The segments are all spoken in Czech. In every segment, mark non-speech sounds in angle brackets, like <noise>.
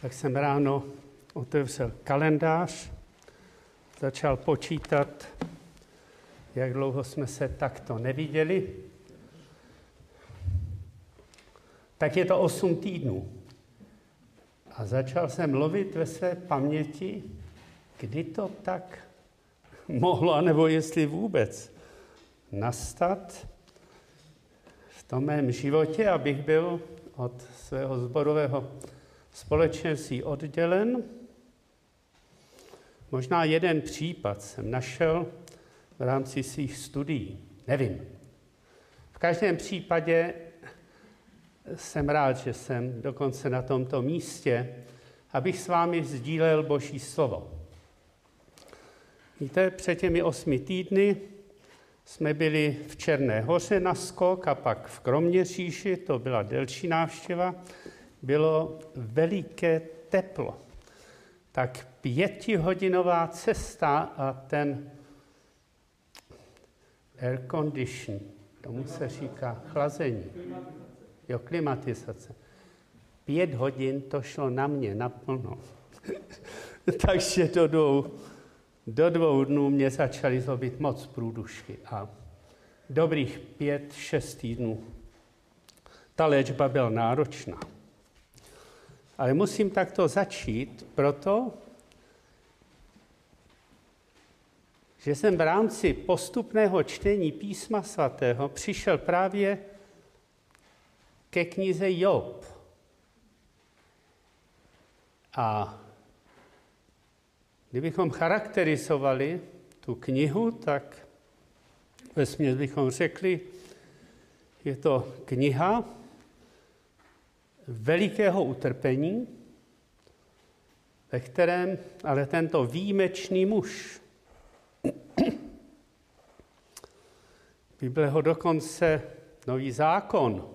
tak jsem ráno otevřel kalendář, začal počítat, jak dlouho jsme se takto neviděli. Tak je to 8 týdnů. A začal jsem lovit ve své paměti, kdy to tak mohlo, nebo jestli vůbec nastat v tom mém životě, abych byl od svého zborového společenství oddělen. Možná jeden případ jsem našel v rámci svých studií. Nevím. V každém případě jsem rád, že jsem dokonce na tomto místě, abych s vámi sdílel Boží slovo. Víte, před těmi osmi týdny jsme byli v Černé hoře na skok a pak v Kroměříži, to byla delší návštěva, bylo veliké teplo. Tak pětihodinová cesta a ten air condition, tomu se říká chlazení, jo, klimatizace. Pět hodin to šlo na mě naplno. <laughs> Takže do dvou, do dvou dnů mě začaly zlobit moc průdušky a dobrých pět, šest týdnů ta léčba byla náročná. Ale musím takto začít proto, že jsem v rámci postupného čtení písma svatého přišel právě ke knize Job. A kdybychom charakterizovali tu knihu, tak ve bychom řekli, je to kniha, velikého utrpení, ve kterém ale tento výjimečný muž, Bible ho dokonce nový zákon,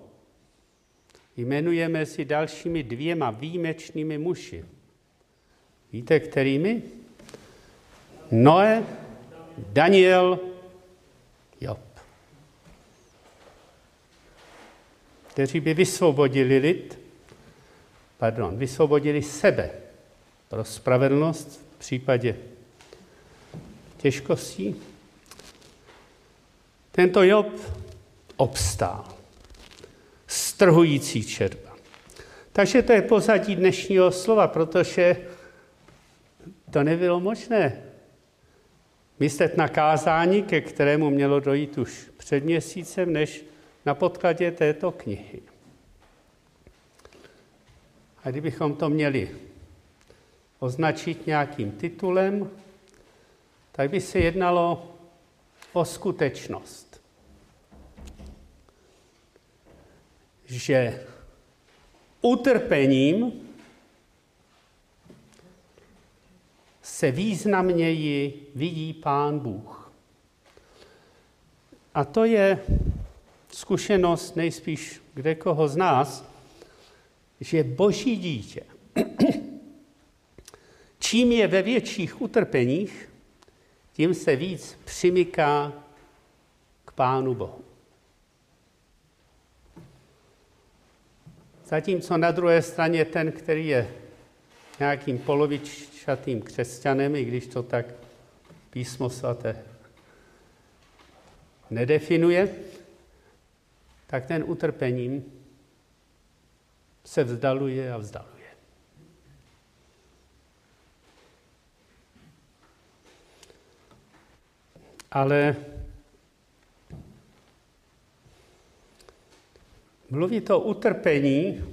jmenujeme si dalšími dvěma výjimečnými muži. Víte, kterými? Noé, Daniel, Job. Kteří by vysvobodili lid pardon, vysvobodili sebe pro spravedlnost v případě těžkostí. Tento Job obstál. Strhující čerba. Takže to je pozadí dnešního slova, protože to nebylo možné. Myslet na kázání, ke kterému mělo dojít už před měsícem, než na podkladě této knihy. A kdybychom to měli označit nějakým titulem, tak by se jednalo o skutečnost. Že utrpením se významněji vidí Pán Bůh. A to je zkušenost nejspíš kde koho z nás, že boží dítě, čím je ve větších utrpeních, tím se víc přimyká k Pánu Bohu. Zatímco na druhé straně ten, který je nějakým polovičatým křesťanem, i když to tak písmo svaté nedefinuje, tak ten utrpením se vzdaluje a vzdaluje. Ale mluvit o utrpení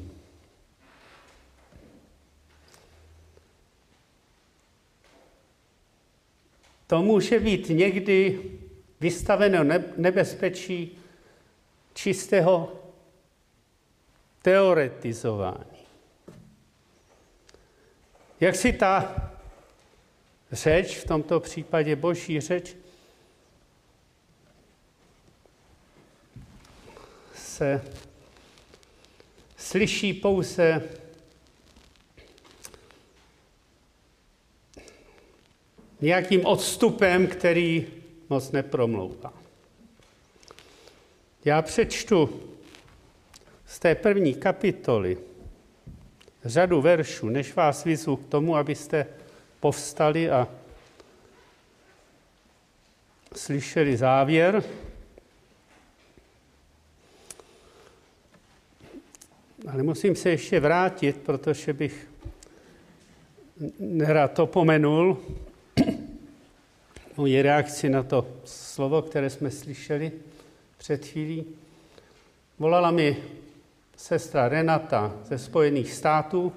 to může být někdy vystaveno nebezpečí čistého teoretizování. Jak si ta řeč, v tomto případě boží řeč, se slyší pouze nějakým odstupem, který moc nepromlouvá. Já přečtu z té první kapitoly řadu veršů, než vás vyzvu k tomu, abyste povstali a slyšeli závěr. Ale musím se ještě vrátit, protože bych nerad to pomenul, moji reakci na to slovo, které jsme slyšeli před chvílí. Volala mi sestra Renata ze Spojených států,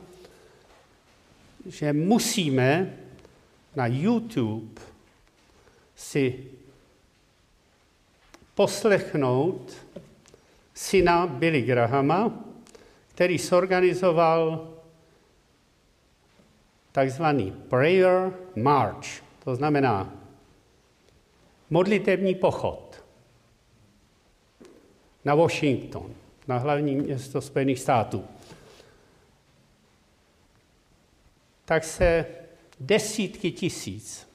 že musíme na YouTube si poslechnout syna Billy Grahama, který sorganizoval takzvaný Prayer March, to znamená modlitební pochod na Washington, na hlavní město Spojených států. Tak se desítky tisíc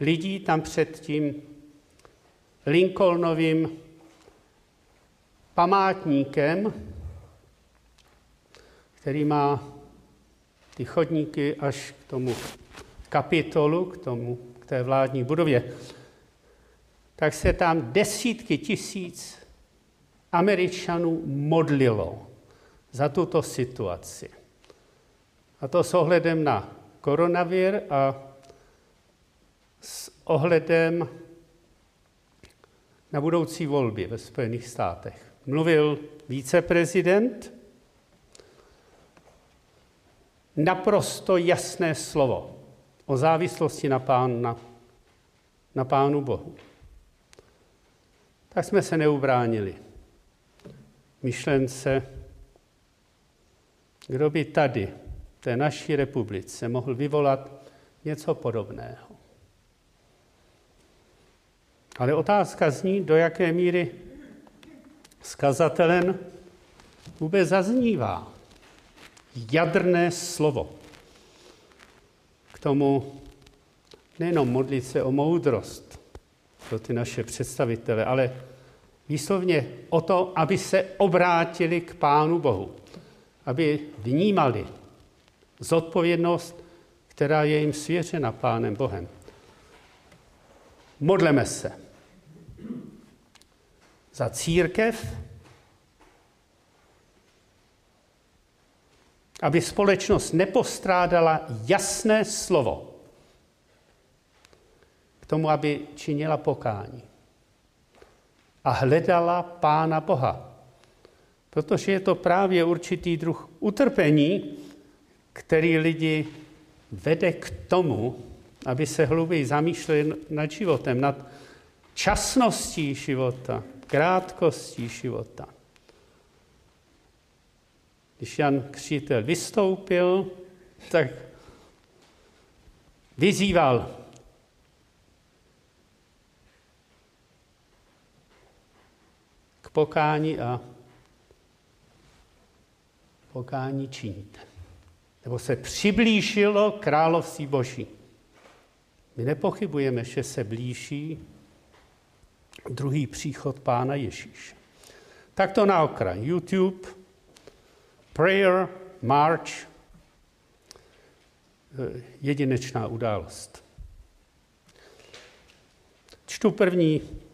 lidí tam před tím Lincolnovým památníkem, který má ty chodníky až k tomu kapitolu, k, tomu, k té vládní budově, tak se tam desítky tisíc Američanů modlilo za tuto situaci. A to s ohledem na koronavir a s ohledem na budoucí volby ve Spojených státech. Mluvil víceprezident, naprosto jasné slovo o závislosti na, pán, na, na Pánu Bohu. Tak jsme se neubránili myšlence, kdo by tady, v té naší republice, mohl vyvolat něco podobného. Ale otázka zní, do jaké míry skazatelen vůbec zaznívá jadrné slovo. K tomu nejenom modlit se o moudrost pro ty naše představitele, ale výslovně o to, aby se obrátili k Pánu Bohu, aby vnímali zodpovědnost, která je jim svěřena Pánem Bohem. Modleme se. Za církev, aby společnost nepostrádala jasné slovo k tomu, aby činila pokání a hledala Pána Boha. Protože je to právě určitý druh utrpení, který lidi vede k tomu, aby se hluběji zamýšleli nad životem, nad časností života, krátkostí života. Když Jan Křítel vystoupil, tak vyzýval pokání a pokání činíte. Nebo se přiblížilo království Boží. My nepochybujeme, že se blíží druhý příchod Pána Ježíše. Tak to na okraj. YouTube, Prayer, March, eh, jedinečná událost. Čtu první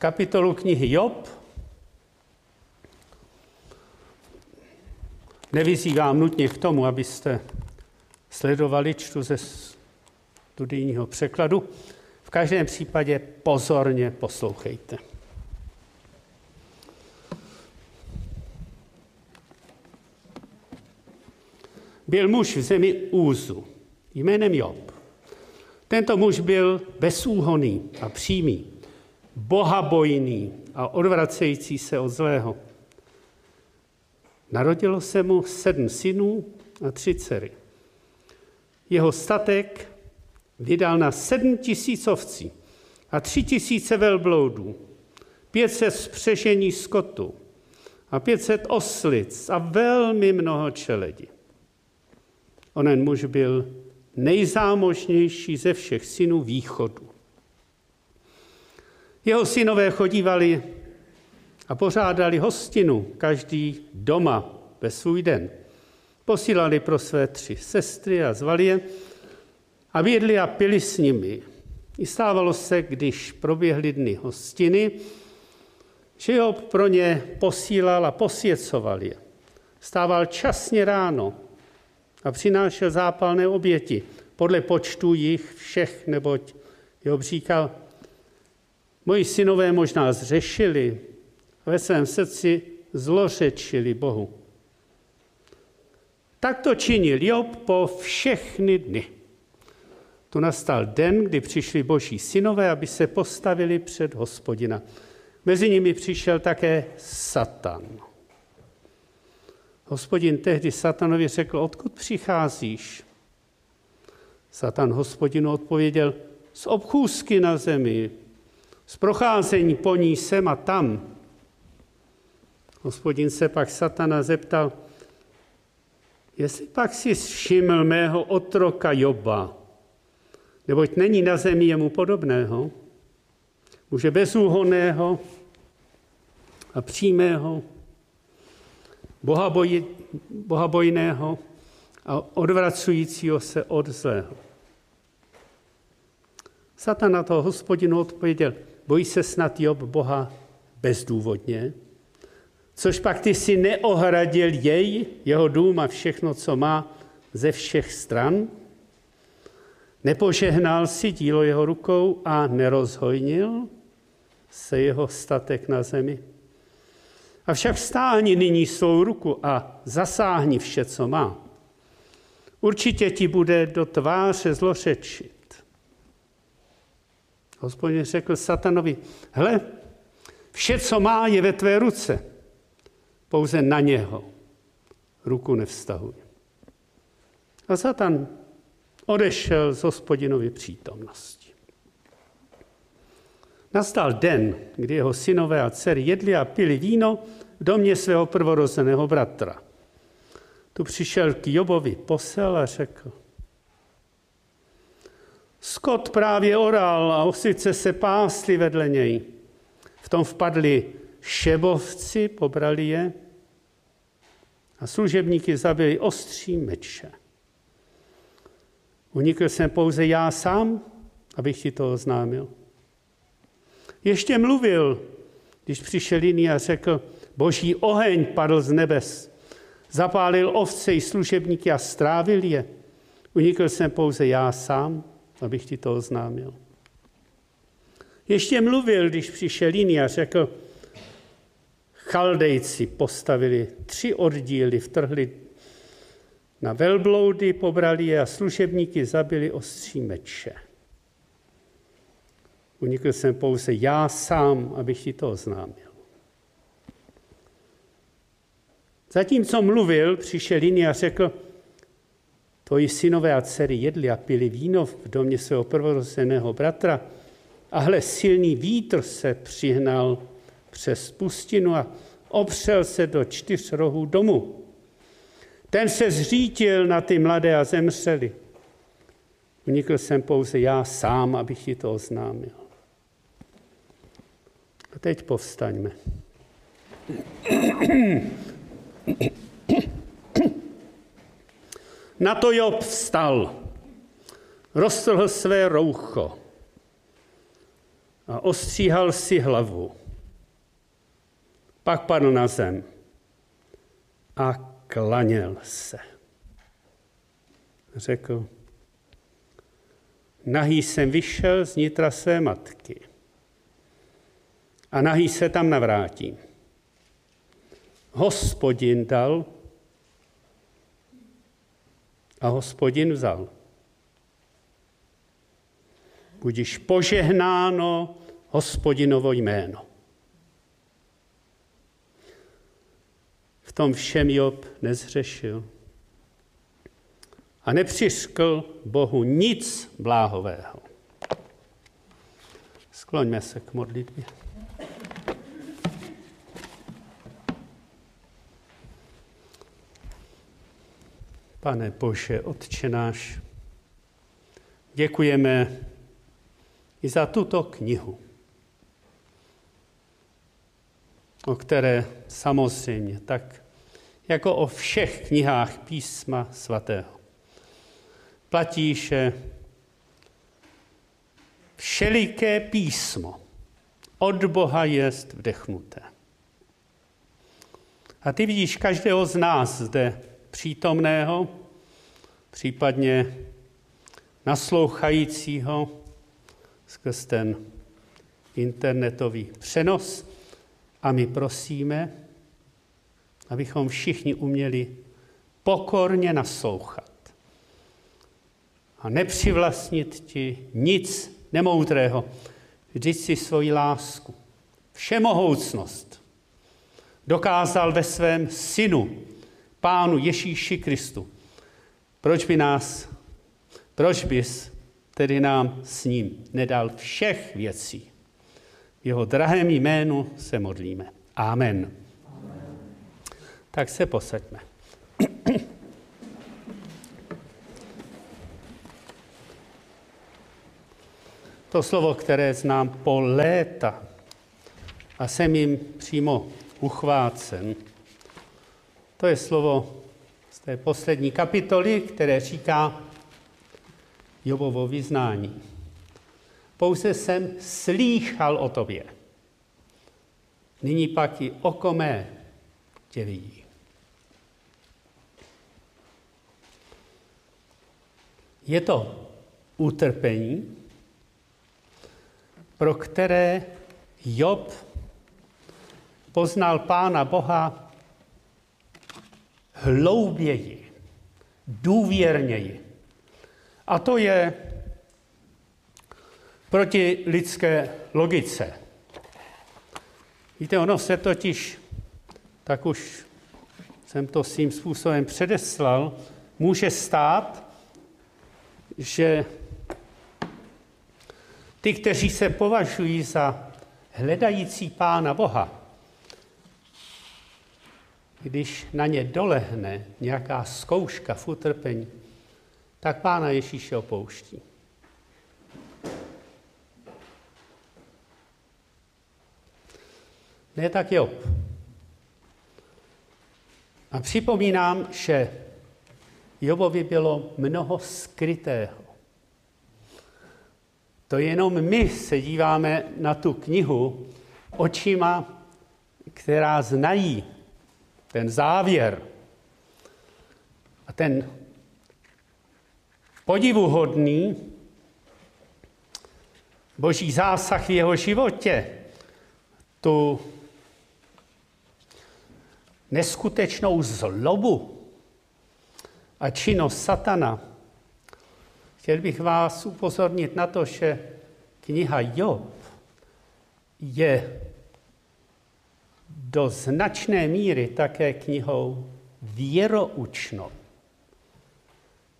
kapitolu knihy Job. Nevyzývám nutně k tomu, abyste sledovali, čtu ze studijního překladu. V každém případě pozorně poslouchejte. Byl muž v zemi Úzu jménem Job. Tento muž byl bezúhoný a přímý, bohabojný a odvracející se od zlého. Narodilo se mu sedm synů a tři dcery. Jeho statek vydal na sedm tisícovcí a tři tisíce velbloudů, pětset spřežení skotu a pětset oslic a velmi mnoho čeledi. Onen muž byl nejzámožnější ze všech synů východu. Jeho synové chodívali a pořádali hostinu, každý doma ve svůj den. Posílali pro své tři sestry a zvali je a vědli a pili s nimi. I stávalo se, když proběhly dny hostiny, že Job pro ně posílal a posvěcoval je. Stával časně ráno a přinášel zápalné oběti podle počtu jich všech, neboť Job říkal, moji synové možná zřešili ve svém srdci zlořečili Bohu. Tak to činil Job po všechny dny. Tu nastal den, kdy přišli boží synové, aby se postavili před hospodina. Mezi nimi přišel také Satan. Hospodin tehdy Satanovi řekl, odkud přicházíš? Satan hospodinu odpověděl, z obchůzky na zemi, z procházení po ní sem a tam. Hospodin se pak Satana zeptal, jestli pak si všiml mého otroka Joba, neboť není na zemi jemu podobného, muže bezúhonného a přímého, bohaboj, bohabojného a odvracujícího se od zlého. Satan na to hospodinu odpověděl, bojí se snad Job Boha bezdůvodně, což pak ty si neohradil jej, jeho dům a všechno, co má ze všech stran, nepožehnal si dílo jeho rukou a nerozhojnil se jeho statek na zemi. Avšak stáhni nyní svou ruku a zasáhni vše, co má. Určitě ti bude do tváře zlořečit. Hospodin řekl satanovi, hle, vše, co má, je ve tvé ruce. Pouze na něho ruku nevztahuj. A Satan odešel z hospodinovy přítomnosti. Nastal den, kdy jeho synové a dcery jedli a pili víno v domě svého prvorozeného bratra. Tu přišel k Jobovi posel a řekl, Skot právě oral a osice se pásly vedle něj. V tom vpadli šebovci, pobrali je a služebníky zabili ostří meče. Unikl jsem pouze já sám, abych ti to oznámil. Ještě mluvil, když přišel jiný a řekl, boží oheň padl z nebes, zapálil ovce i služebníky a strávil je. Unikl jsem pouze já sám, abych ti to oznámil. Ještě mluvil, když přišel jiný a řekl, Chaldejci postavili tři oddíly, vtrhli na velbloudy, pobrali je a služebníky zabili ostří meče. Unikl jsem pouze já sám, abych ti to oznámil. Zatímco mluvil, přišel jiný a řekl, tvoji synové a dcery jedli a pili víno v domě svého prvorozeného bratra a hle, silný vítr se přihnal přes pustinu a opřel se do čtyř rohů domu. Ten se zřítil na ty mladé a zemřeli. Unikl jsem pouze já sám, abych ti to oznámil. A teď povstaňme. Na to Job vstal, roztrhl své roucho a ostříhal si hlavu. Pak padl na zem a klaněl se. Řekl, nahý jsem vyšel z nitra své matky a nahý se tam navrátím. Hospodin dal a hospodin vzal. Budiš požehnáno hospodinovo jméno. V tom všem Job nezřešil. A nepřiškl Bohu nic bláhového. Skloňme se k modlitbě. Pane Bože, Otče náš, děkujeme i za tuto knihu. o které samozřejmě, tak jako o všech knihách písma svatého. Platí, že všeliké písmo od Boha jest vdechnuté. A ty vidíš každého z nás zde přítomného, případně naslouchajícího skrz ten internetový přenos a my prosíme, abychom všichni uměli pokorně naslouchat a nepřivlastnit ti nic nemoudrého. Vždyť si svoji lásku, všemohoucnost dokázal ve svém synu, pánu Ježíši Kristu. Proč by nás, proč bys tedy nám s ním nedal všech věcí? V jeho drahém jménu se modlíme. Amen. Amen. Tak se posaďme. To slovo, které znám po léta a jsem jim přímo uchvácen, to je slovo z té poslední kapitoly, které říká Jobovo vyznání. Pouze jsem slýchal o tobě. Nyní pak i oko mé tě vidí. Je to utrpení, pro které Job poznal Pána Boha hlouběji, důvěrněji. A to je proti lidské logice. Víte, ono se totiž, tak už jsem to svým způsobem předeslal, může stát, že ty, kteří se považují za hledající Pána Boha, když na ně dolehne nějaká zkouška v utrpení, tak Pána Ježíše opouští. Ne tak Job. A připomínám, že Jobovi bylo mnoho skrytého. To jenom my se díváme na tu knihu očima, která znají ten závěr a ten podivuhodný boží zásah v jeho životě, tu neskutečnou zlobu a činnost satana, chtěl bych vás upozornit na to, že kniha Job je do značné míry také knihou věroučnou.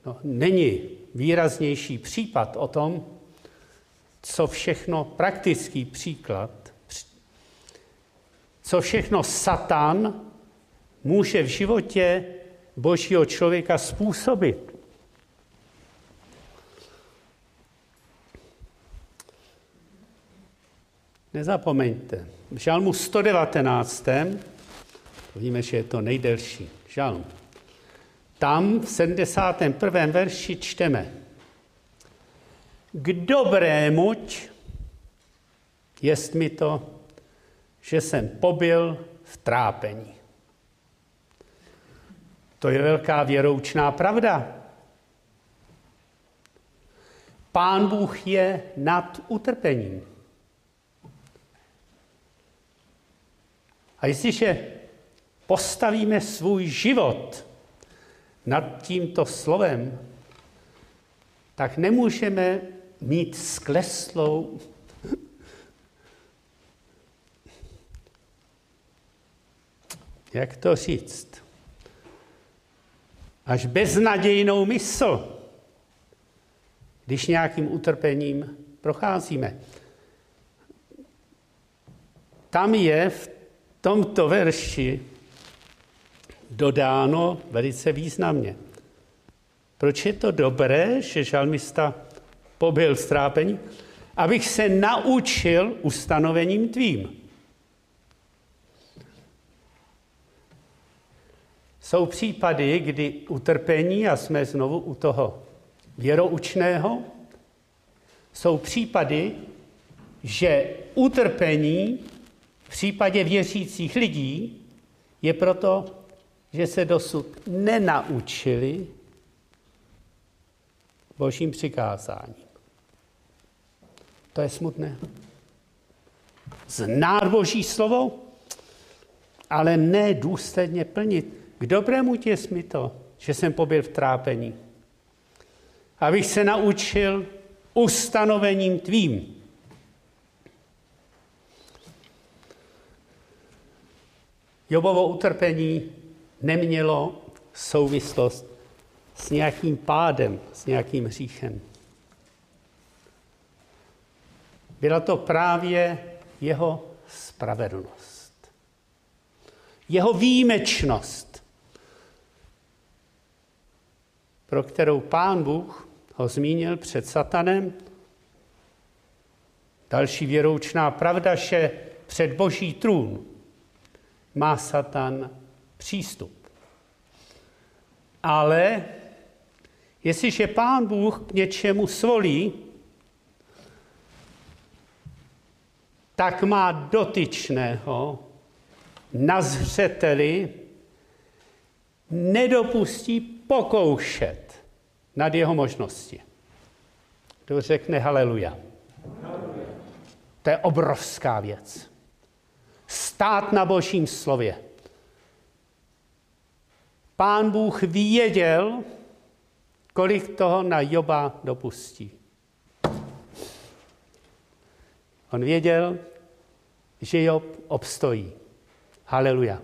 No, není výraznější případ o tom, co všechno, praktický příklad, co všechno Satan může v životě božího člověka způsobit. Nezapomeňte, v žalmu 119. Víme, že je to nejdelší žalm. Tam v 71. verši čteme. K dobrémuť jest mi to, že jsem pobyl v trápení. To je velká věroučná pravda. Pán Bůh je nad utrpením. A jestliže postavíme svůj život nad tímto slovem, tak nemůžeme mít skleslou jak to říct, až beznadějnou mysl, když nějakým utrpením procházíme. Tam je v tomto verši dodáno velice významně. Proč je to dobré, že žalmista pobyl strápení? Abych se naučil ustanovením tvým. Jsou případy, kdy utrpení, a jsme znovu u toho věroučného, jsou případy, že utrpení v případě věřících lidí je proto, že se dosud nenaučili božím přikázáním. To je smutné. Znát boží slovo, ale ne důsledně plnit. K dobrému těs mi to, že jsem pobyl v trápení. Abych se naučil ustanovením tvým. Jobovo utrpení nemělo souvislost s nějakým pádem, s nějakým hříchem. Byla to právě jeho spravedlnost. Jeho výjimečnost, pro kterou pán Bůh ho zmínil před satanem. Další věroučná pravda, že před boží trůn má satan přístup. Ale jestliže pán Bůh k něčemu svolí, tak má dotyčného na zřeteli, nedopustí pokoušet nad jeho možnosti. Kdo řekne haleluja. To je obrovská věc. Stát na božím slově. Pán Bůh věděl, kolik toho na Joba dopustí. On věděl, že Job obstojí. Haleluja.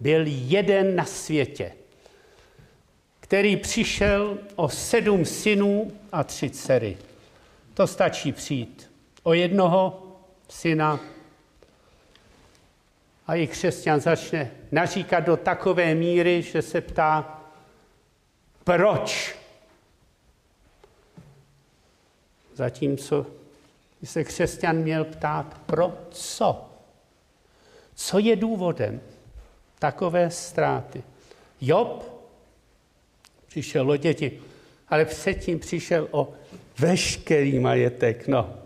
Byl jeden na světě, který přišel o sedm synů a tři dcery. To stačí přijít. O jednoho syna a i křesťan začne naříkat do takové míry, že se ptá, proč? Zatímco by se křesťan měl ptát, pro co? Co je důvodem takové ztráty? Job přišel o děti, ale předtím přišel o veškerý majetek. No.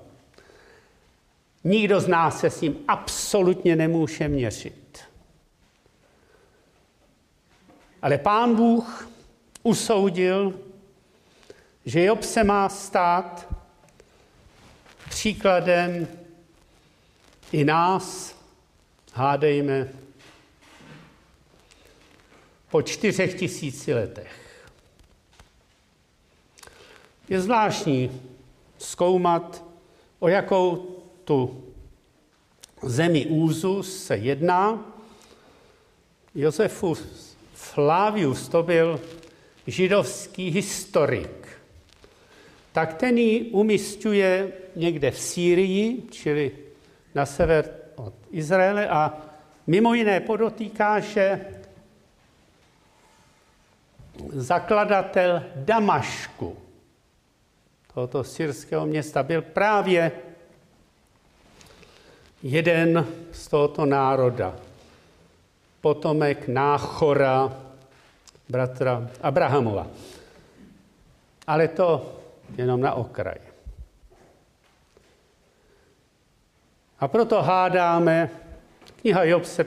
Nikdo z nás se s ním absolutně nemůže měřit. Ale pán Bůh usoudil, že Job se má stát příkladem i nás, hádejme, po čtyřech tisíci letech. Je zvláštní zkoumat, o jakou tu zemi Úzus se jedná. Josefus Flavius to byl židovský historik. Tak ten ji umistuje někde v Sýrii, čili na sever od Izraele a mimo jiné podotýká, že zakladatel Damašku, tohoto syrského města, byl právě jeden z tohoto národa, potomek Náchora, bratra Abrahamova. Ale to jenom na okraj. A proto hádáme, kniha Job se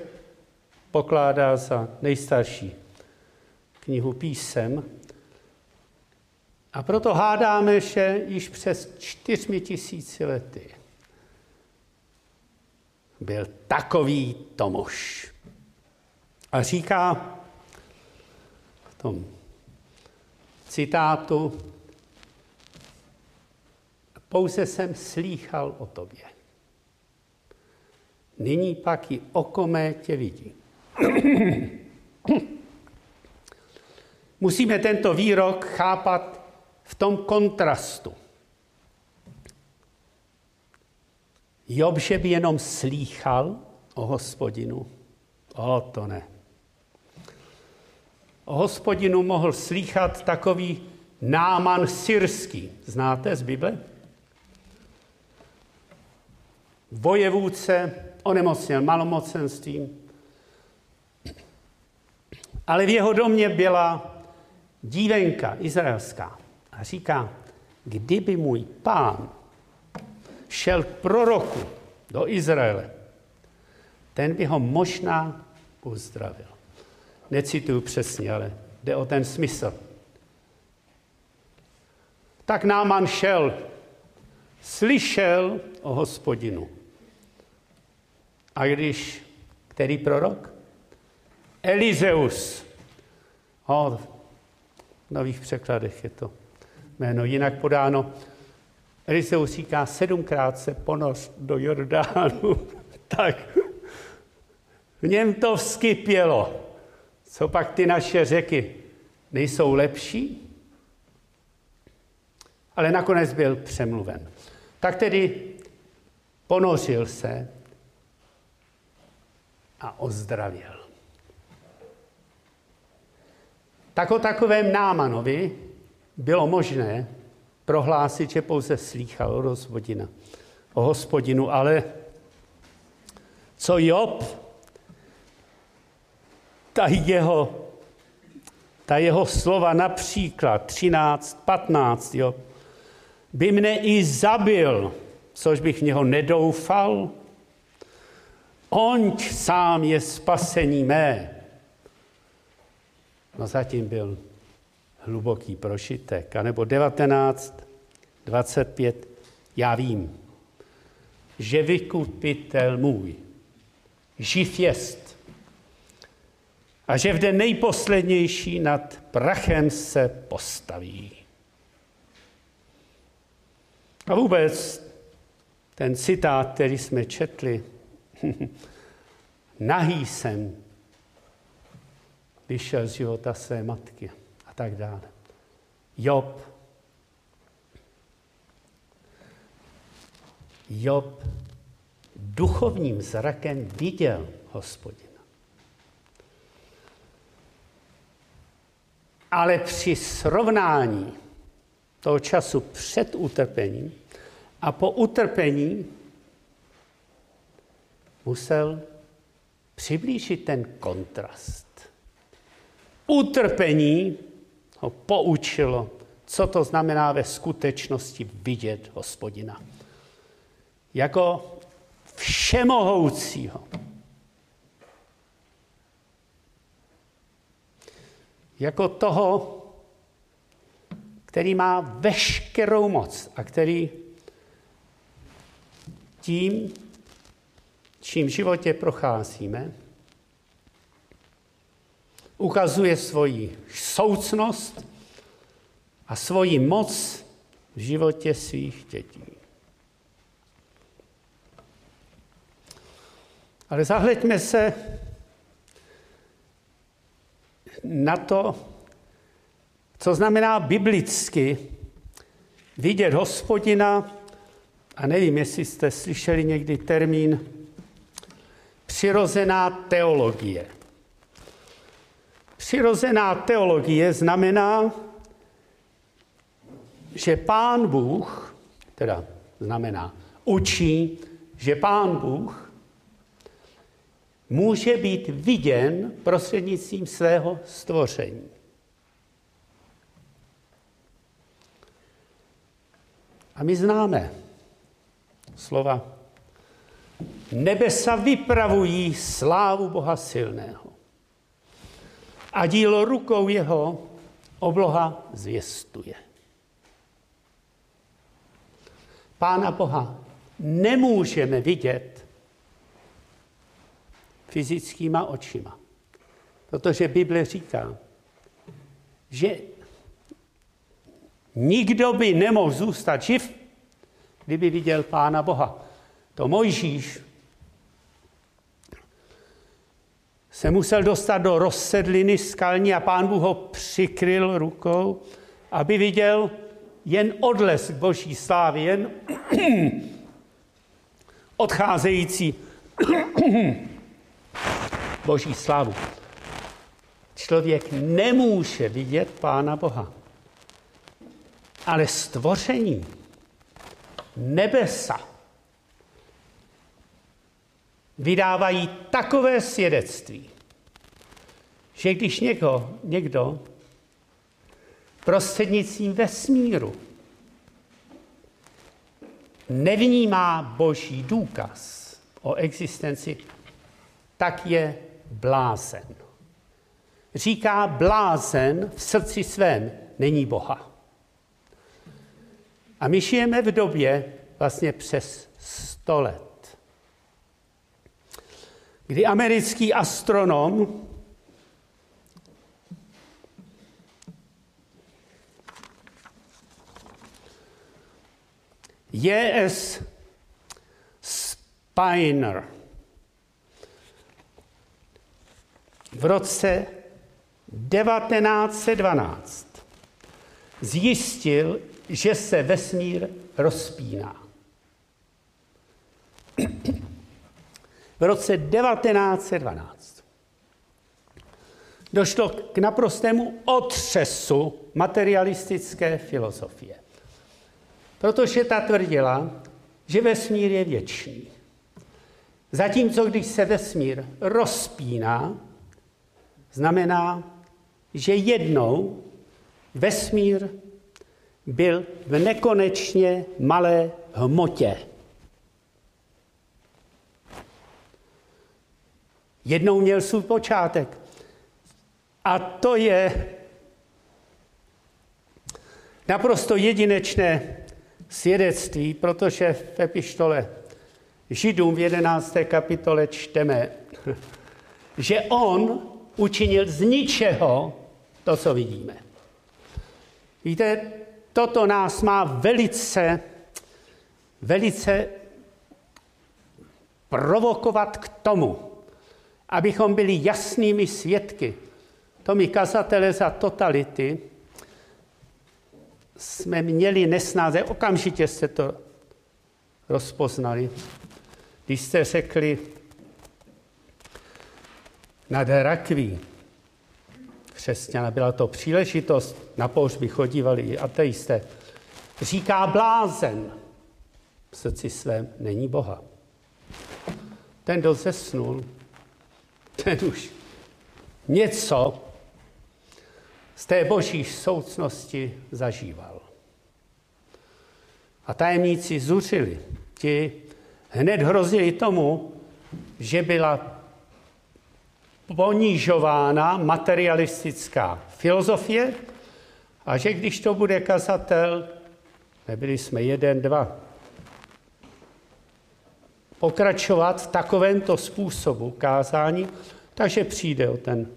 pokládá za nejstarší knihu písem, a proto hádáme, že již přes čtyřmi tisíci lety byl takový Tomoš. A říká v tom citátu, pouze jsem slýchal o tobě. Nyní pak i okomé tě vidí. Musíme tento výrok chápat v tom kontrastu. Job, že by jenom slýchal o hospodinu, o to ne. O hospodinu mohl slýchat takový náman syrský. Znáte z Bible? Vojevůdce onemocněl malomocenstvím. Ale v jeho domě byla dívenka izraelská a říká, kdyby můj pán šel k proroku do Izraele, ten by ho možná uzdravil. Necituju přesně, ale jde o ten smysl. Tak Náman šel, slyšel o hospodinu. A když, který prorok? Elizeus. O, v nových překladech je to jméno jinak podáno. Elizeus říká, sedmkrát se ponoř do Jordánu. <laughs> tak v něm to vzkypělo. Co pak ty naše řeky nejsou lepší? Ale nakonec byl přemluven. Tak tedy ponořil se a ozdravil. Tak o takovém Námanovi bylo možné prohlásit, že pouze slýchal o hospodina, o hospodinu, ale co Job, ta jeho, ta jeho slova například 13, 15, jo, by mne i zabil, což bych v něho nedoufal, Onť sám je spasení mé. No zatím byl hluboký prošitek. A nebo 19, 25, já vím, že vykupitel můj živ jest a že v den nejposlednější nad prachem se postaví. A vůbec ten citát, který jsme četli, <laughs> nahý jsem vyšel z života své matky tak dále. Job. Job duchovním zrakem viděl hospodina. Ale při srovnání toho času před utrpením a po utrpení musel přiblížit ten kontrast. Utrpení ho poučilo, co to znamená ve skutečnosti vidět hospodina. Jako všemohoucího. Jako toho, který má veškerou moc a který tím, čím v životě procházíme, ukazuje svoji soucnost a svoji moc v životě svých dětí. Ale zahleďme se na to, co znamená biblicky vidět hospodina, a nevím, jestli jste slyšeli někdy termín přirozená teologie. Přirozená teologie znamená, že pán Bůh, teda znamená, učí, že pán Bůh může být viděn prostřednictvím svého stvoření. A my známe slova Nebesa vypravují slávu Boha silného. A dílo rukou jeho obloha zvěstuje. Pána Boha nemůžeme vidět fyzickýma očima. Protože Bible říká, že nikdo by nemohl zůstat živ, kdyby viděl Pána Boha. To Mojžíš se musel dostat do rozsedliny skalní a pán Bůh ho přikryl rukou, aby viděl jen odlesk boží slávy, jen <clears throat> odcházející <clears throat> boží slávu. Člověk nemůže vidět Pána Boha. Ale stvoření, nebesa, vydávají takové svědectví, že když někdo, někdo prostřednictvím vesmíru nevnímá boží důkaz o existenci, tak je blázen. Říká blázen v srdci svém, není Boha. A my žijeme v době vlastně přes 100 let, kdy americký astronom J.S. Spiner v roce 1912 zjistil, že se vesmír rozpíná. V roce 1912 došlo k naprostému otřesu materialistické filozofie. Protože ta tvrdila, že vesmír je věčný. Zatímco když se vesmír rozpíná, znamená, že jednou vesmír byl v nekonečně malé hmotě. Jednou měl svůj počátek. A to je naprosto jedinečné svědectví, protože v epištole Židům v 11. kapitole čteme, že on učinil z ničeho to, co vidíme. Víte, toto nás má velice, velice provokovat k tomu, abychom byli jasnými svědky. To my kazatele za totality jsme měli nesnáze, okamžitě jste to rozpoznali, když jste řekli nad rakví křesťana, byla to příležitost, na pohřby chodívali i ateisté, říká blázen, v srdci svém není Boha. Ten, kdo zesnul, ten už něco z té boží soucnosti zažíval. A tajemníci zuřili. Ti hned hrozili tomu, že byla ponižována materialistická filozofie a že když to bude kazatel, nebyli jsme jeden, dva, pokračovat v takovémto způsobu kázání, takže přijde o ten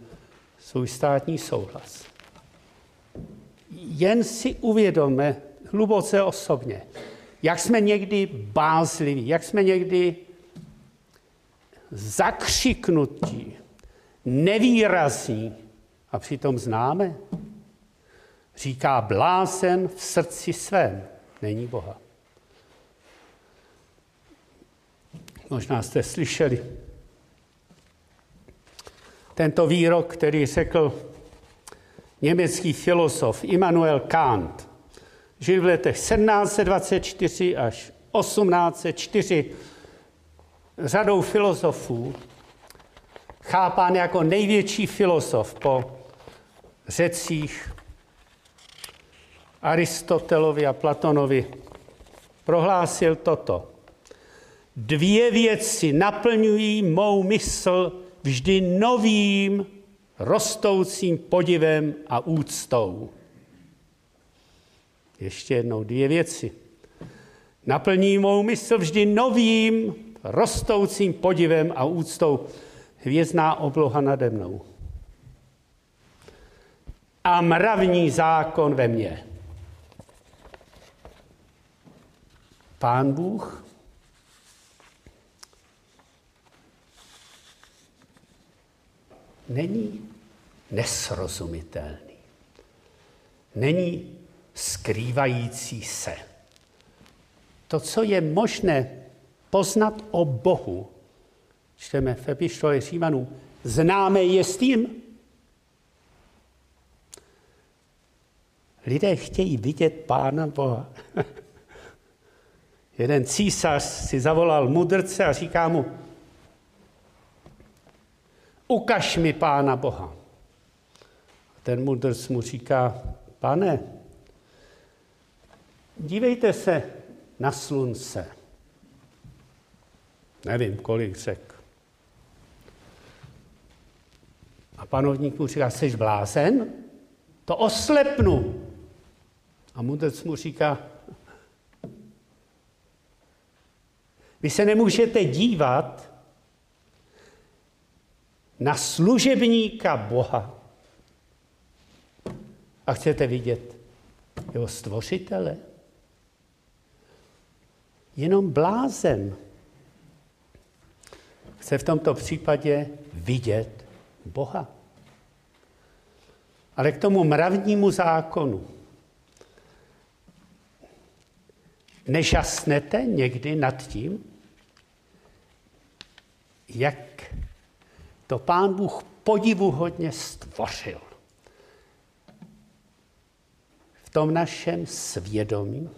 svůj státní souhlas jen si uvědomme hluboce osobně, jak jsme někdy bázliví, jak jsme někdy zakřiknutí, nevýrazní a přitom známe. Říká blázen v srdci svém, není Boha. Možná jste slyšeli tento výrok, který řekl německý filozof Immanuel Kant žil v letech 1724 až 1804 řadou filozofů, chápán jako největší filozof po řecích Aristotelovi a Platonovi, prohlásil toto. Dvě věci naplňují mou mysl vždy novým rostoucím podivem a úctou. Ještě jednou dvě věci. Naplní mou mysl vždy novým, rostoucím podivem a úctou. Hvězdná obloha nade mnou. A mravní zákon ve mně. Pán Bůh není nesrozumitelný. Není skrývající se. To, co je možné poznat o Bohu, čteme v epištole Římanů, známe je s tím. Lidé chtějí vidět Pána Boha. <laughs> Jeden císař si zavolal mudrce a říká mu, ukaž mi Pána Boha. ten mudrc mu říká, pane, dívejte se na slunce. Nevím, kolik řek. A panovník mu říká, jsi blázen? To oslepnu. A mudrc mu říká, vy se nemůžete dívat na služebníka Boha a chcete vidět jeho stvořitele. Jenom blázen chce v tomto případě vidět Boha. Ale k tomu mravnímu zákonu. Nežasnete někdy nad tím, jak to pán Bůh podivuhodně stvořil. V tom našem svědomí.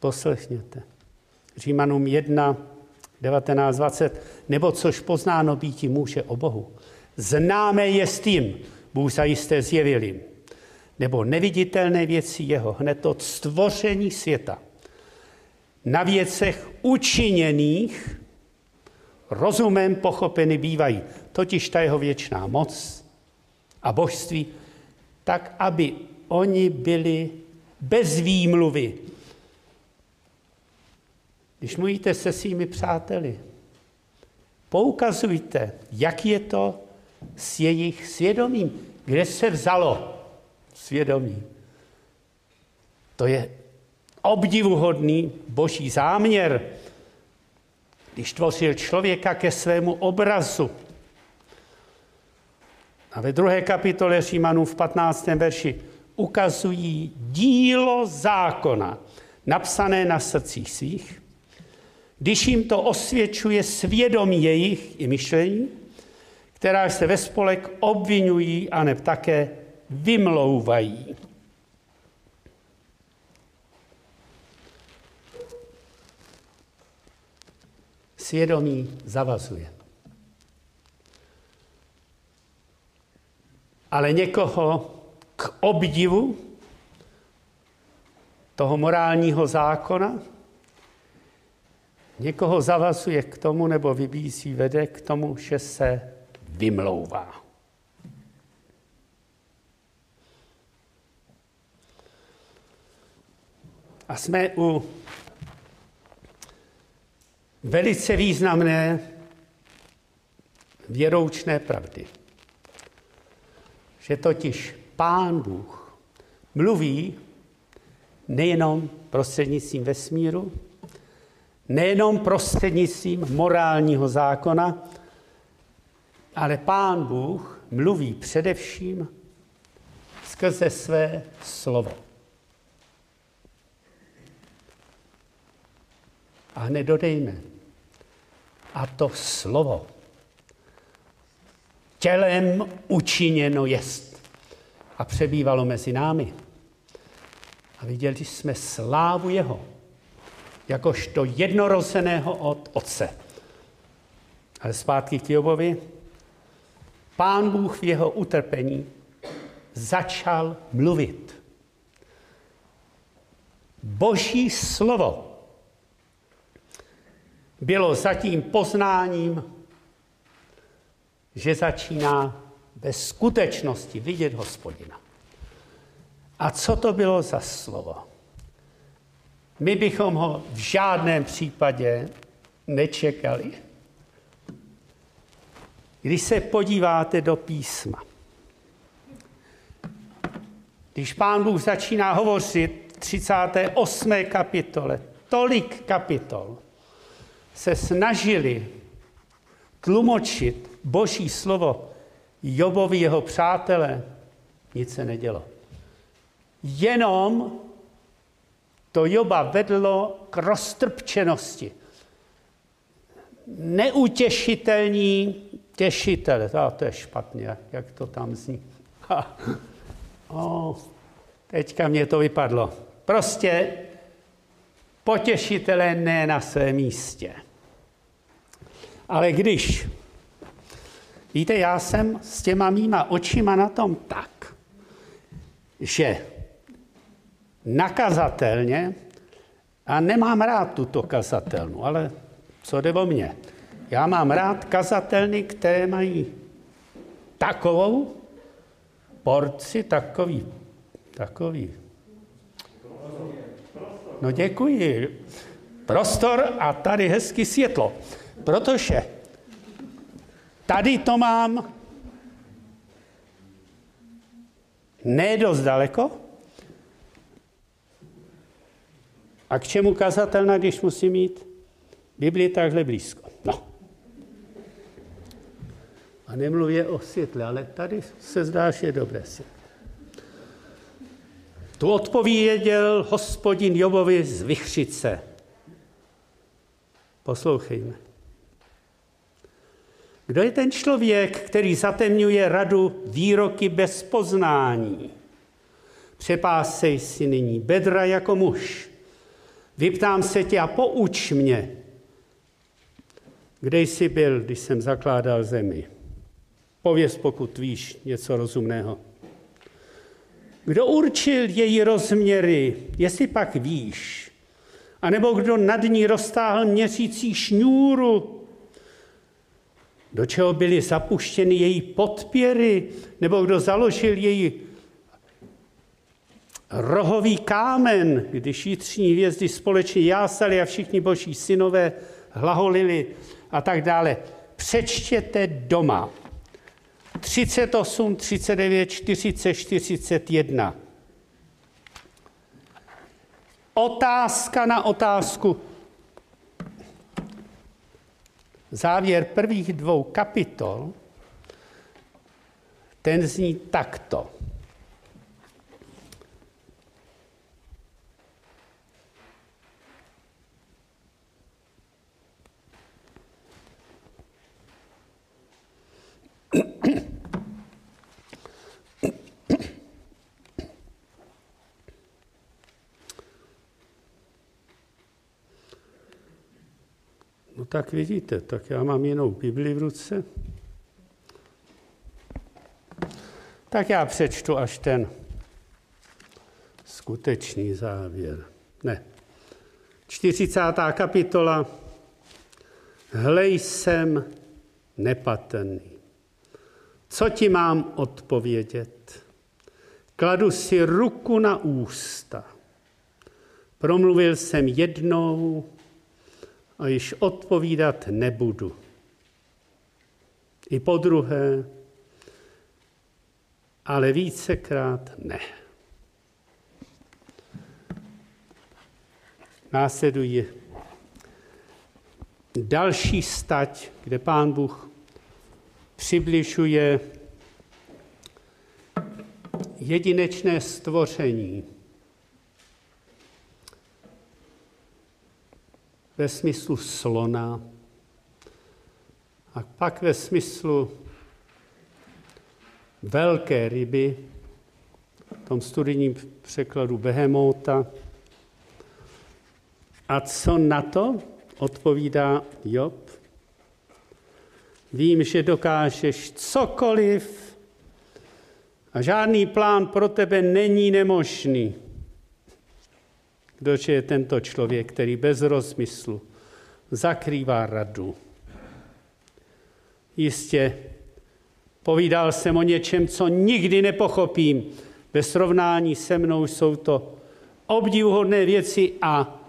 Poslechněte. Římanům 1, 19, 20. Nebo což poznáno býti může o Bohu. Známe je s tím, Bůh zajisté zjevil jim. Nebo neviditelné věci jeho, hned od stvoření světa. Na věcech učiněných rozumem pochopeny bývají, totiž ta jeho věčná moc a božství, tak aby oni byli bez výmluvy. Když mluvíte se svými přáteli, poukazujte, jak je to s jejich svědomím. Kde se vzalo svědomí? To je obdivuhodný boží záměr, když tvořil člověka ke svému obrazu. A ve druhé kapitole Římanů v 15. verši ukazují dílo zákona, napsané na srdcích svých, když jim to osvědčuje svědomí jejich i myšlení, která se ve spolek obvinují a ne také vymlouvají. Svědomí zavazuje. Ale někoho k obdivu toho morálního zákona, někoho zavazuje k tomu nebo vybízí, vede k tomu, že se vymlouvá. A jsme u velice významné věroučné pravdy. Že totiž Pán Bůh mluví nejenom prostřednictvím vesmíru, nejenom prostřednictvím morálního zákona, ale Pán Bůh mluví především skrze své slovo. A hned dodejme, a to slovo tělem učiněno jest a přebývalo mezi námi. A viděli jsme slávu jeho, jakožto jednorozeného od Otce. Ale zpátky k Jobovi. Pán Bůh v jeho utrpení začal mluvit. Boží slovo bylo zatím poznáním, že začíná ve skutečnosti vidět hospodina. A co to bylo za slovo? My bychom ho v žádném případě nečekali. Když se podíváte do písma, když pán Bůh začíná hovořit 38. kapitole, tolik kapitol, se snažili tlumočit boží slovo Jobovi jeho přátelé, nic se nedělo. Jenom to Joba vedlo k roztrpčenosti. Neutěšitelní těšitel. To, to je špatně, jak to tam zní. Ha. O, teďka mě to vypadlo. Prostě potěšitelé ne na svém místě. Ale když Víte, já jsem s těma mýma očima na tom tak, že nakazatelně, a nemám rád tuto kazatelnu, ale co jde o mě? Já mám rád kazatelny, které mají takovou porci, takový, takový. No děkuji. Prostor a tady hezky světlo. Protože tady to mám ne dost daleko. A k čemu kazatelna, když musí mít Bibli takhle blízko? No. A nemluvě o světle, ale tady se zdá, že je dobré světlo. Tu odpověděl hospodin Jobovi z Vychřice. Poslouchejme. Kdo je ten člověk, který zatemňuje radu výroky bez poznání? Přepásej si nyní bedra jako muž. Vyptám se tě a pouč mě. Kde jsi byl, když jsem zakládal zemi? Pověz, pokud víš něco rozumného. Kdo určil její rozměry, jestli pak víš? A nebo kdo nad ní roztáhl měřící šňůru? Do čeho byly zapuštěny její podpěry? Nebo kdo založil její rohový kámen, když jitřní hvězdy společně jásali a všichni boží synové hlaholili a tak dále. Přečtěte doma 38, 39, 40, 41. Otázka na otázku. Závěr prvních dvou kapitol, ten zní takto. Tak vidíte, tak já mám jinou Bibli v ruce. Tak já přečtu až ten skutečný závěr. Ne. 40. kapitola. Hlej jsem nepatrný. Co ti mám odpovědět? Kladu si ruku na ústa. Promluvil jsem jednou a již odpovídat nebudu. I po druhé, ale vícekrát ne. Následuje další stať, kde pán Bůh přibližuje jedinečné stvoření ve smyslu slona a pak ve smyslu velké ryby, v tom studijním překladu behemota. A co na to odpovídá Job? Vím, že dokážeš cokoliv a žádný plán pro tebe není nemožný. Kdož je tento člověk, který bez rozmyslu zakrývá radu? Jistě povídal jsem o něčem, co nikdy nepochopím. Ve srovnání se mnou jsou to obdivuhodné věci a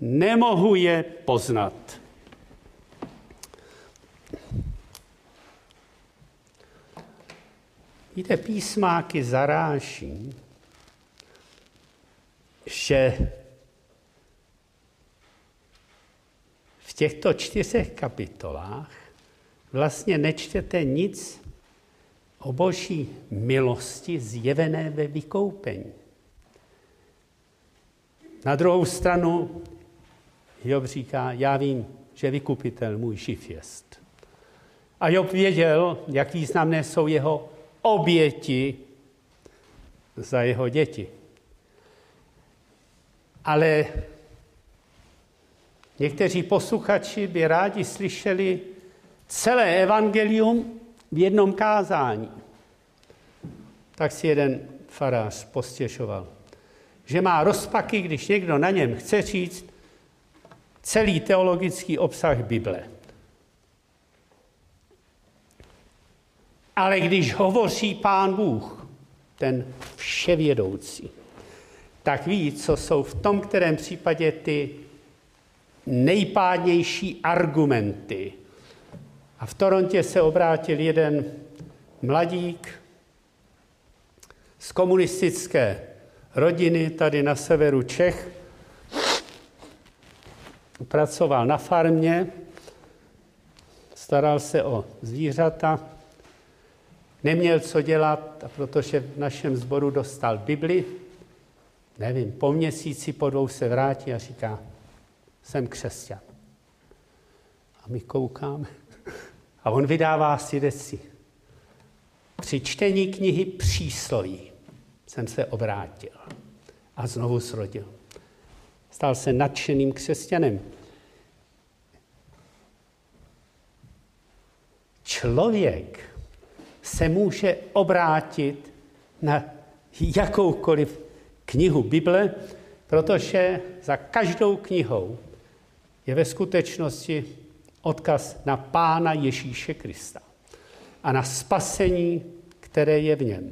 nemohu je poznat. Víte, písmáky zaráží, že těchto čtyřech kapitolách vlastně nečtete nic o boží milosti zjevené ve vykoupení. Na druhou stranu Job říká, já vím, že vykupitel můj živ jest. A Job věděl, jak významné jsou jeho oběti za jeho děti. Ale někteří posluchači by rádi slyšeli celé evangelium v jednom kázání, tak si jeden farář postěšoval, že má rozpaky, když někdo na něm chce říct celý teologický obsah Bible. Ale když hovoří Pán Bůh, ten vševědoucí, tak ví, co jsou v tom kterém případě ty nejpádnější argumenty. A v Torontě se obrátil jeden mladík z komunistické rodiny tady na severu Čech. Pracoval na farmě, staral se o zvířata, neměl co dělat, a protože v našem sboru dostal Bibli, nevím, po měsíci, po dvou se vrátí a říká, jsem křesťan. A my koukáme. A on vydává svědectví. Při čtení knihy Přísloví jsem se obrátil a znovu srodil. Stal se nadšeným křesťanem. Člověk se může obrátit na jakoukoliv knihu Bible, protože za každou knihou je ve skutečnosti odkaz na Pána Ježíše Krista a na spasení, které je v něm.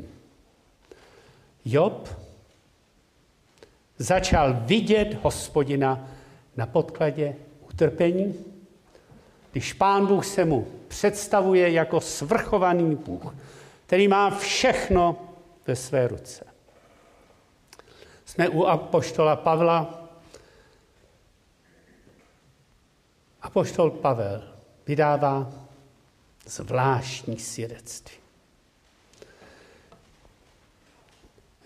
Job začal vidět hospodina na podkladě utrpení, když pán Bůh se mu představuje jako svrchovaný Bůh, který má všechno ve své ruce. Jsme u apoštola Pavla. Apoštol Pavel vydává zvláštní svědectví.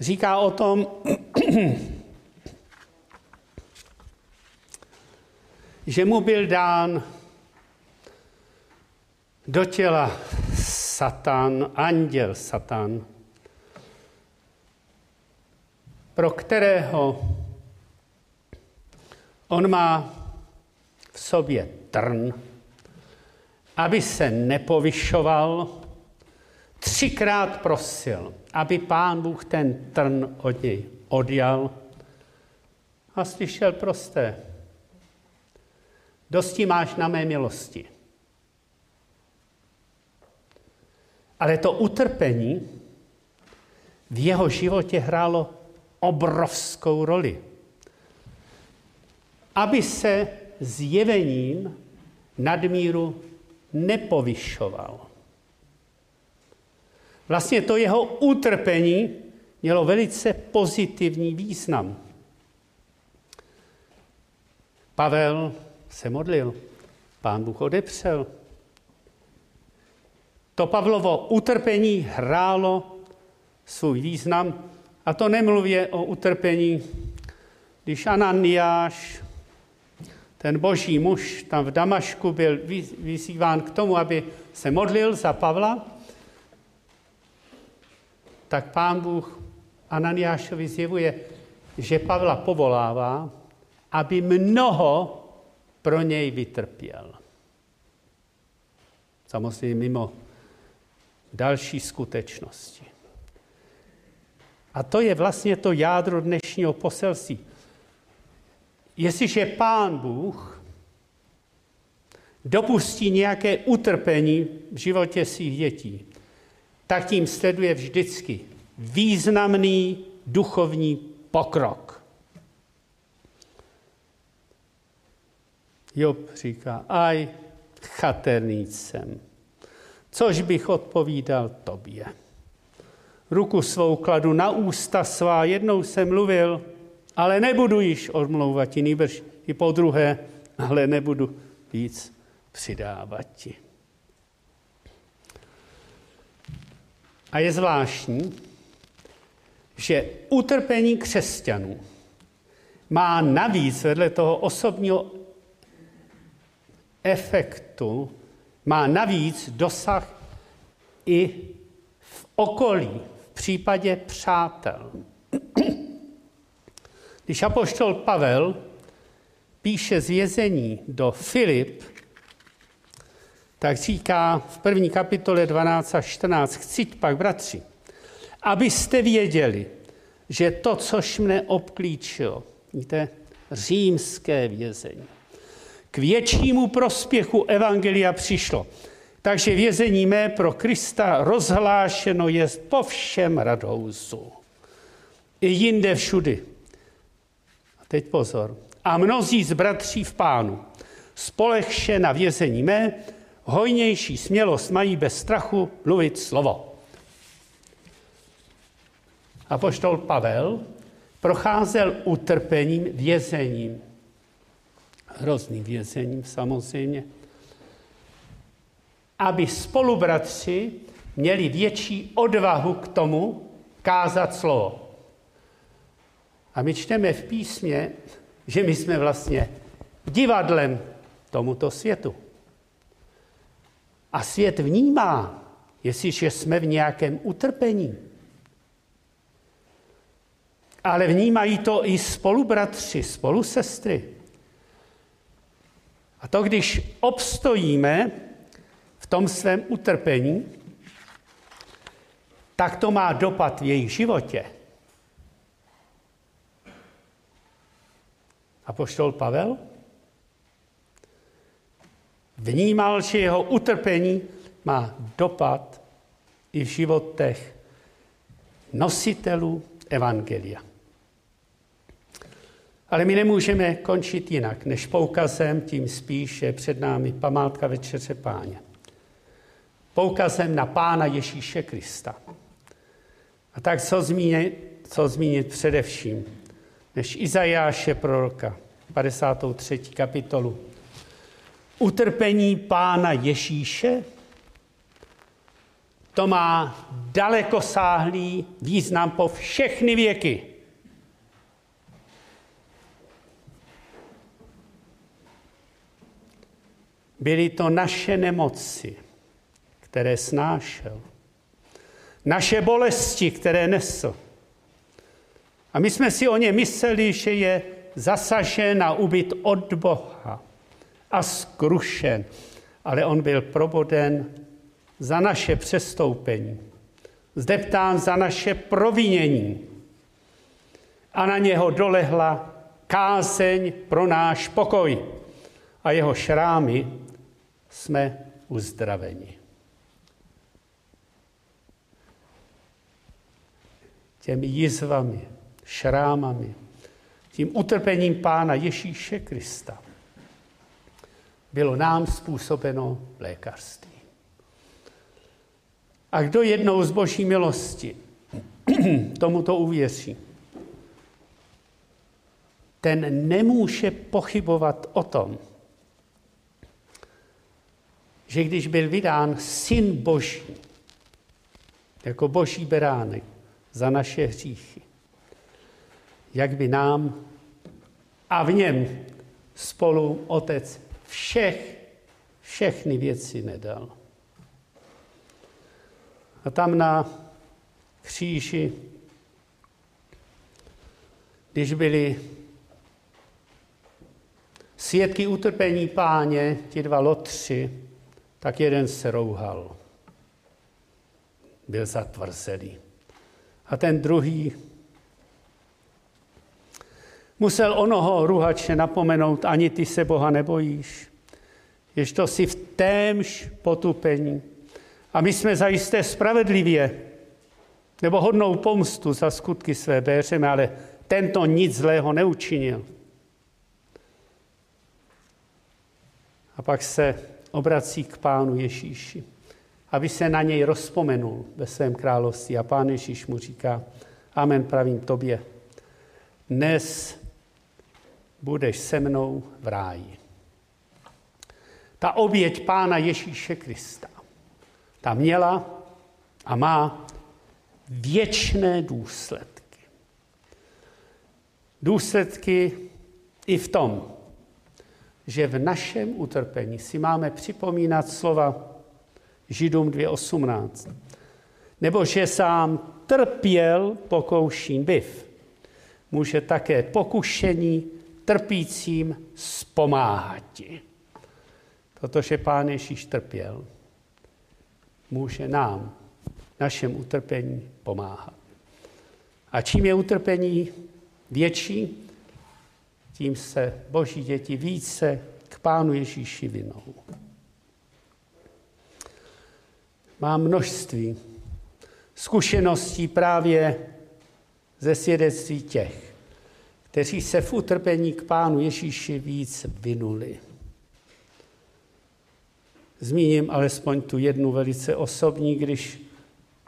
Říká o tom, <clears throat> že mu byl dán do těla Satan, anděl Satan, pro kterého on má v sobě trn, aby se nepovyšoval, třikrát prosil, aby pán Bůh ten trn od něj odjal a slyšel prosté. Dosti máš na mé milosti. Ale to utrpení v jeho životě hrálo obrovskou roli. Aby se zjevením nadmíru nepovyšoval. Vlastně to jeho utrpení mělo velice pozitivní význam. Pavel se modlil, pán Bůh odepřel. To Pavlovo utrpení hrálo svůj význam a to nemluvě o utrpení, když Ananiáš, ten boží muž tam v Damašku byl vyzýván k tomu, aby se modlil za Pavla, tak pán Bůh Ananiášovi zjevuje, že Pavla povolává, aby mnoho pro něj vytrpěl. Samozřejmě mimo další skutečnosti. A to je vlastně to jádro dnešního poselství. Jestliže pán Bůh dopustí nějaké utrpení v životě svých dětí, tak tím sleduje vždycky významný duchovní pokrok. Job říká, aj chaterný jsem, což bych odpovídal tobě. Ruku svou kladu na ústa svá, jednou jsem mluvil, ale nebudu již odmlouvat ti, nýbrž i po druhé, ale nebudu víc přidávat ti. A je zvláštní, že utrpení křesťanů má navíc vedle toho osobního efektu, má navíc dosah i v okolí, v případě přátel. Když apoštol Pavel píše z vězení do Filip, tak říká v první kapitole 12 a 14, chci pak, bratři, abyste věděli, že to, což mne obklíčilo, víte, římské vězení, k většímu prospěchu Evangelia přišlo. Takže vězení mé pro Krista rozhlášeno je po všem radouzu. I jinde všudy. Teď pozor. A mnozí z bratří v pánu, spolehše na vězení mé, hojnější smělost mají bez strachu mluvit slovo. A poštol Pavel procházel utrpením, vězením. Hrozným vězením samozřejmě. Aby spolubratři měli větší odvahu k tomu kázat slovo. A my čteme v písmě, že my jsme vlastně divadlem tomuto světu. A svět vnímá, jestliže jsme v nějakém utrpení. Ale vnímají to i spolubratři, spolusestry. A to, když obstojíme v tom svém utrpení, tak to má dopad v jejich životě. A poštol Pavel vnímal, že jeho utrpení má dopad i v životech nositelů Evangelia. Ale my nemůžeme končit jinak, než poukazem, tím spíše před námi památka Večeře Páně. Poukazem na Pána Ježíše Krista. A tak co zmínit, co zmínit především, než Izajáše proroka, 53. kapitolu. Utrpení Pána Ježíše, to má dalekosáhlý význam po všechny věky. Byly to naše nemoci, které snášel. Naše bolesti, které nesl. A my jsme si o ně mysleli, že je zasažen a ubyt od Boha a skrušen. Ale on byl proboden za naše přestoupení, zdeptán za naše provinění. A na něho dolehla kázeň pro náš pokoj. A jeho šrámy jsme uzdraveni. Těmi jizvami, šrámami, tím utrpením Pána Ježíše Krista bylo nám způsobeno lékařství. A kdo jednou z boží milosti <clears throat> tomuto uvěří, ten nemůže pochybovat o tom, že když byl vydán syn Boží, jako boží beránek za naše hříchy, jak by nám a v něm spolu Otec všech, všechny věci nedal. A tam na kříži, když byli svědky utrpení páně, ti dva lotři, tak jeden se rouhal. Byl zatvrzelý. A ten druhý musel onoho ruhače napomenout, ani ty se Boha nebojíš. Jež to si v témž potupení. A my jsme zajisté spravedlivě, nebo hodnou pomstu za skutky své béřeme, ale tento nic zlého neučinil. A pak se obrací k pánu Ježíši, aby se na něj rozpomenul ve svém království. A pán Ježíš mu říká, amen, pravím tobě, dnes budeš se mnou v ráji. Ta oběť Pána Ježíše Krista, ta měla a má věčné důsledky. Důsledky i v tom, že v našem utrpení si máme připomínat slova Židům 2.18. Nebo že sám trpěl pokouším byv. Může také pokušení trpícím zpomáhat. protože Pán Ježíš trpěl, může nám, našem utrpení pomáhat. A čím je utrpení větší, tím se boží děti více k Pánu Ježíši vinou. Mám množství zkušeností právě ze svědectví těch, kteří se v utrpení k Pánu Ježíši víc vinuli. Zmíním alespoň tu jednu velice osobní, když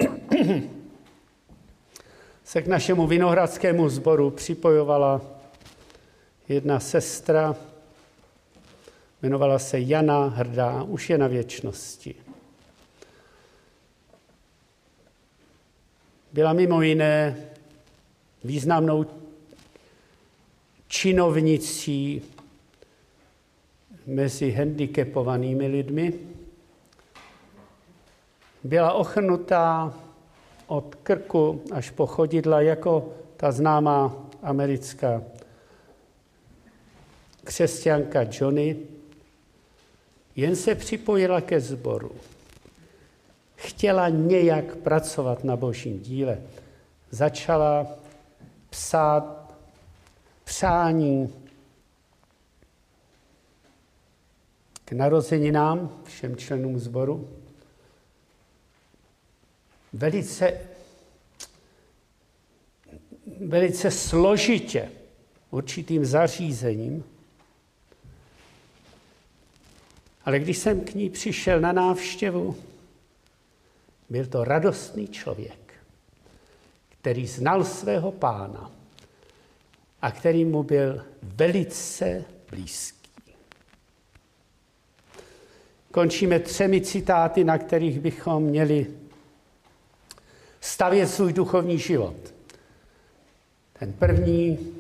<clears throat> se k našemu vinohradskému sboru připojovala jedna sestra, jmenovala se Jana Hrdá, už je na věčnosti. Byla mimo jiné významnou činovnicí mezi handicapovanými lidmi. Byla ochrnutá od krku až po chodidla jako ta známá americká křesťanka Johnny, jen se připojila ke sboru. Chtěla nějak pracovat na božím díle. Začala psát přání k narozeninám všem členům sboru. Velice, velice složitě určitým zařízením. Ale když jsem k ní přišel na návštěvu, byl to radostný člověk, který znal svého pána a který mu byl velice blízký. Končíme třemi citáty, na kterých bychom měli stavět svůj duchovní život. Ten první,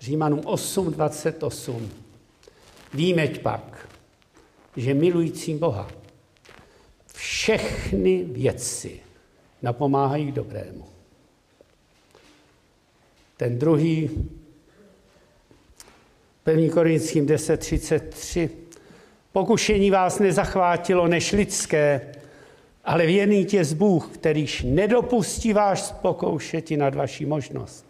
Římanům 8.28. Vímeť pak, že milujícím Boha všechny věci napomáhají k dobrému. Ten druhý, 1. Korinským 10.33. Pokušení vás nezachvátilo než lidské, ale věný tě z Bůh, kterýž nedopustí váš spokoušeti nad vaší možnost,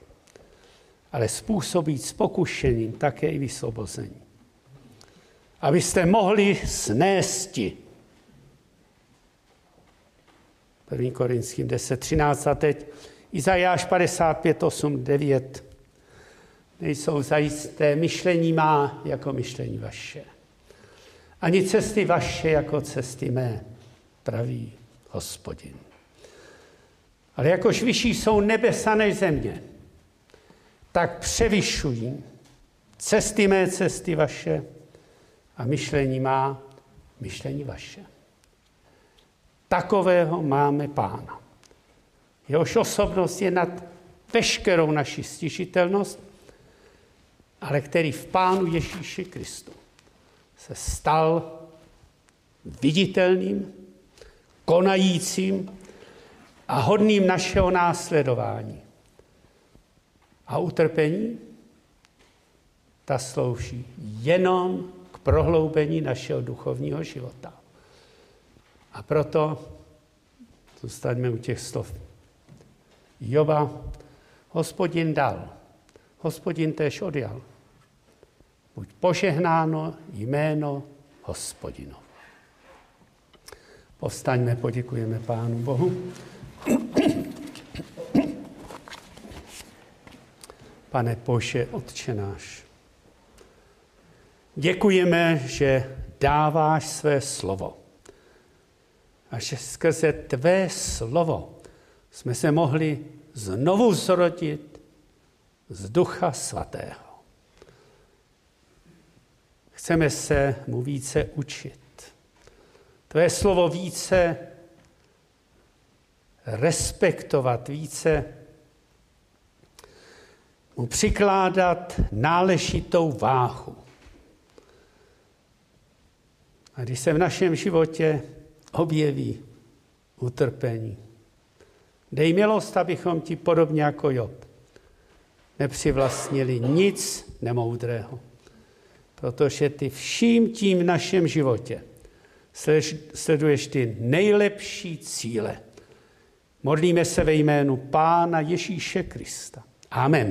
ale způsobí s pokušením také i vysvobození. Abyste mohli snésti 1. Korinským 10, 13 a teď Izajáš 55, 8, 9. Nejsou zajisté myšlení má jako myšlení vaše. Ani cesty vaše jako cesty mé, praví hospodin. Ale jakož vyšší jsou nebesa než země, tak převyšují cesty mé, cesty vaše a myšlení má, myšlení vaše. Takového máme pána. Jehož osobnost je nad veškerou naši stižitelnost, ale který v Pánu Ježíši Kristu se stal viditelným, konajícím a hodným našeho následování. A utrpení, ta slouží jenom k prohloubení našeho duchovního života. A proto zůstaňme u těch slov. Joba, hospodin dal, hospodin též odjal. Buď požehnáno jméno hospodino. Povstaňme, poděkujeme Pánu Bohu. Pane Bože, Otče náš, děkujeme, že dáváš své slovo a že skrze tvé slovo jsme se mohli znovu zrodit z Ducha Svatého. Chceme se mu více učit. Tvé slovo více respektovat, více mu přikládat náležitou váhu. A když se v našem životě objeví utrpení, dej milost, abychom ti podobně jako Job nepřivlastnili nic nemoudrého, protože ty vším tím v našem životě sleduješ ty nejlepší cíle. Modlíme se ve jménu Pána Ježíše Krista. Amen.